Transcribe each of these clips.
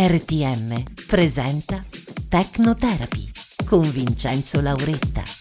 RTM presenta Tecnotherapy con Vincenzo Lauretta.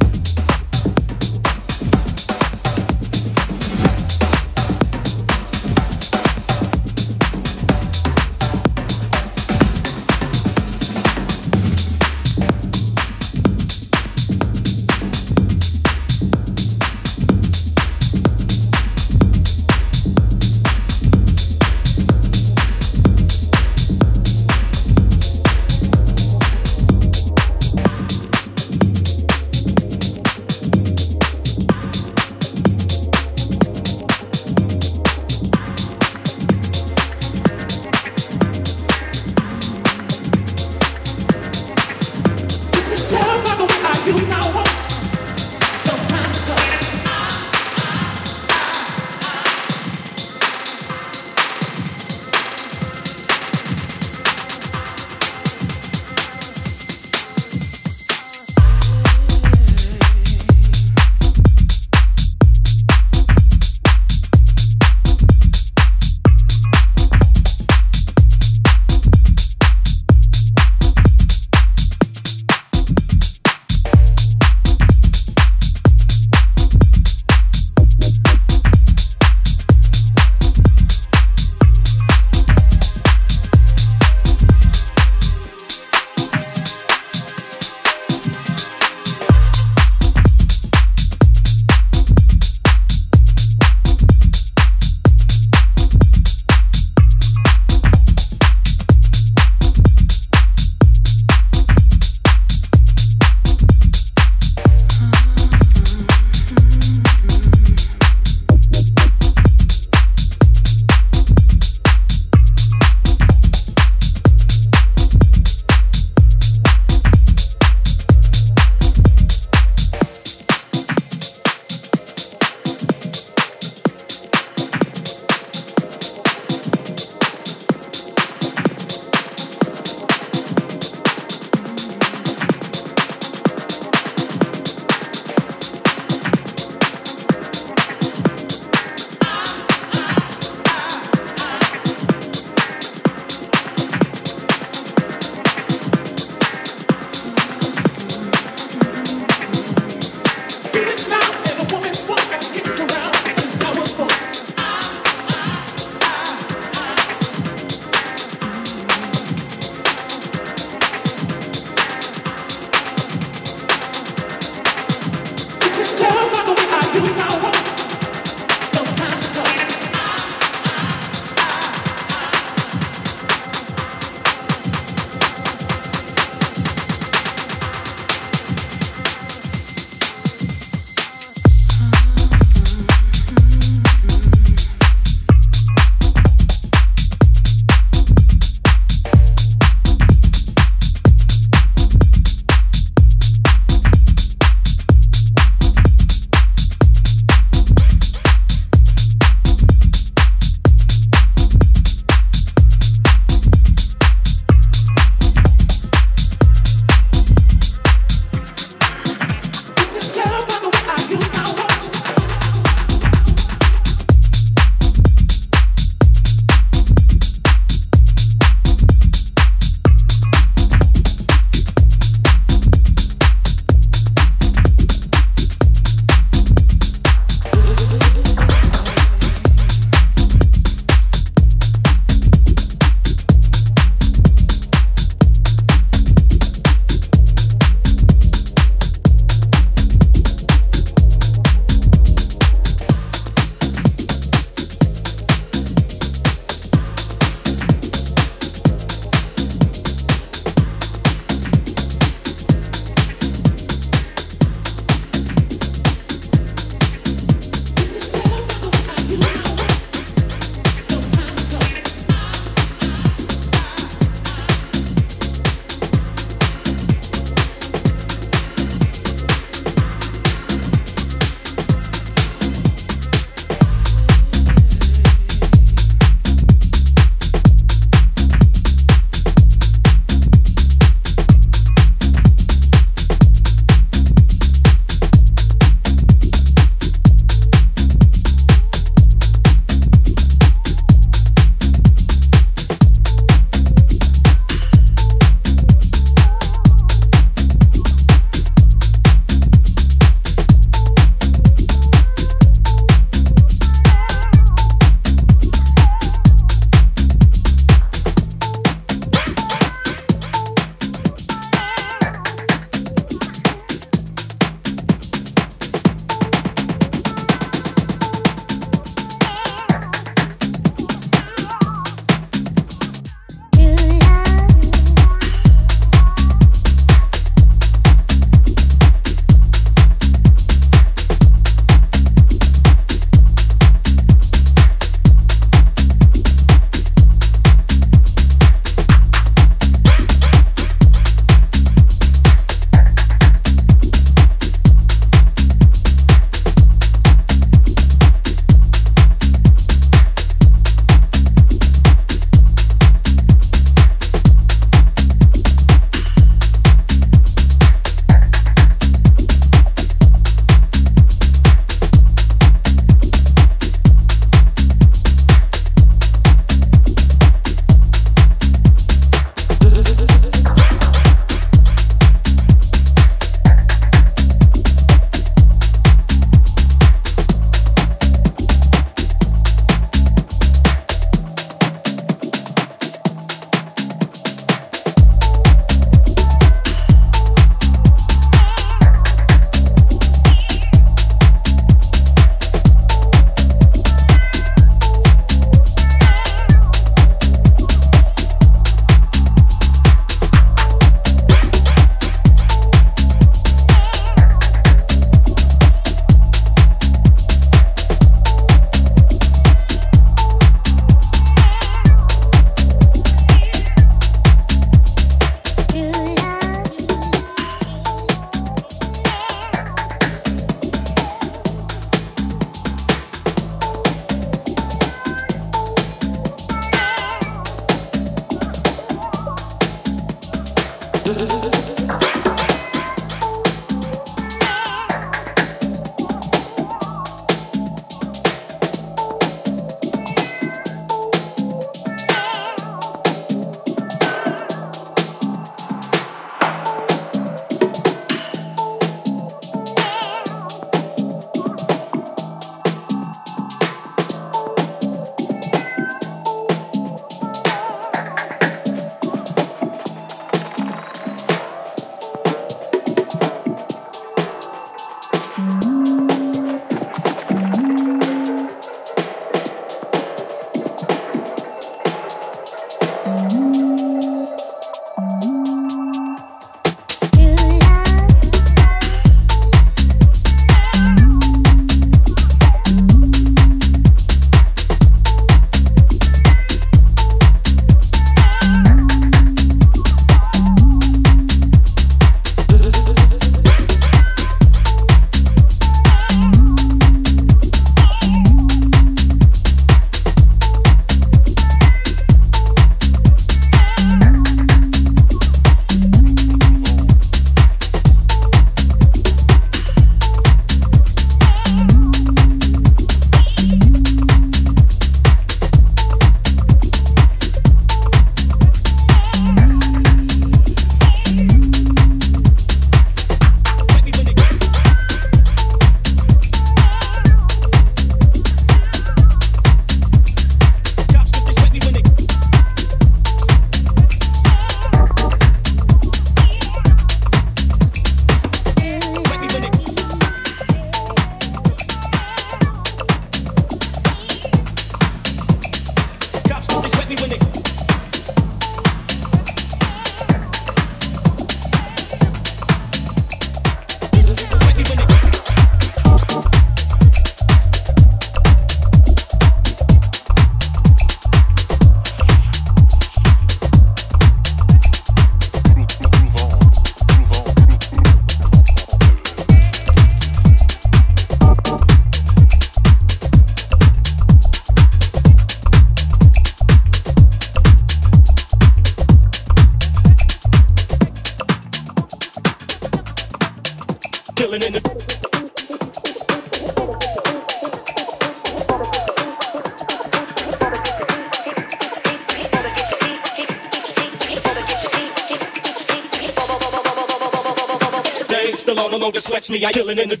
I killing in the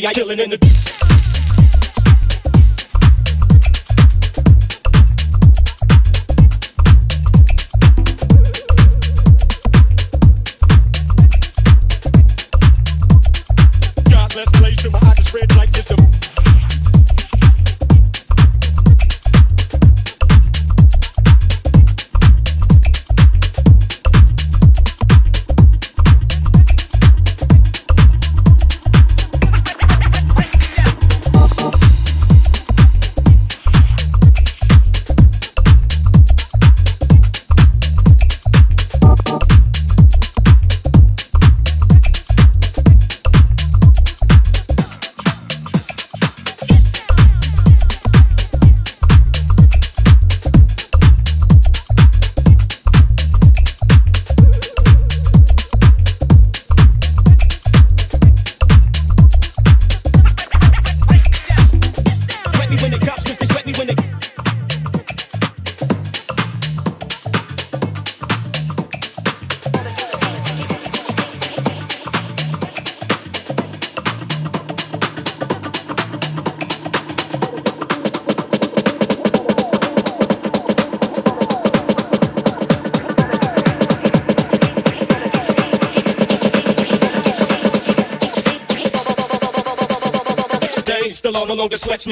me. I killing in the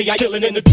I killing in the.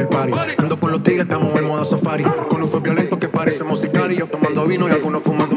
el party. Ando por los tigres, estamos en modo safari. Con un fue violento que parecemos sicarios. Tomando vino y algunos fumando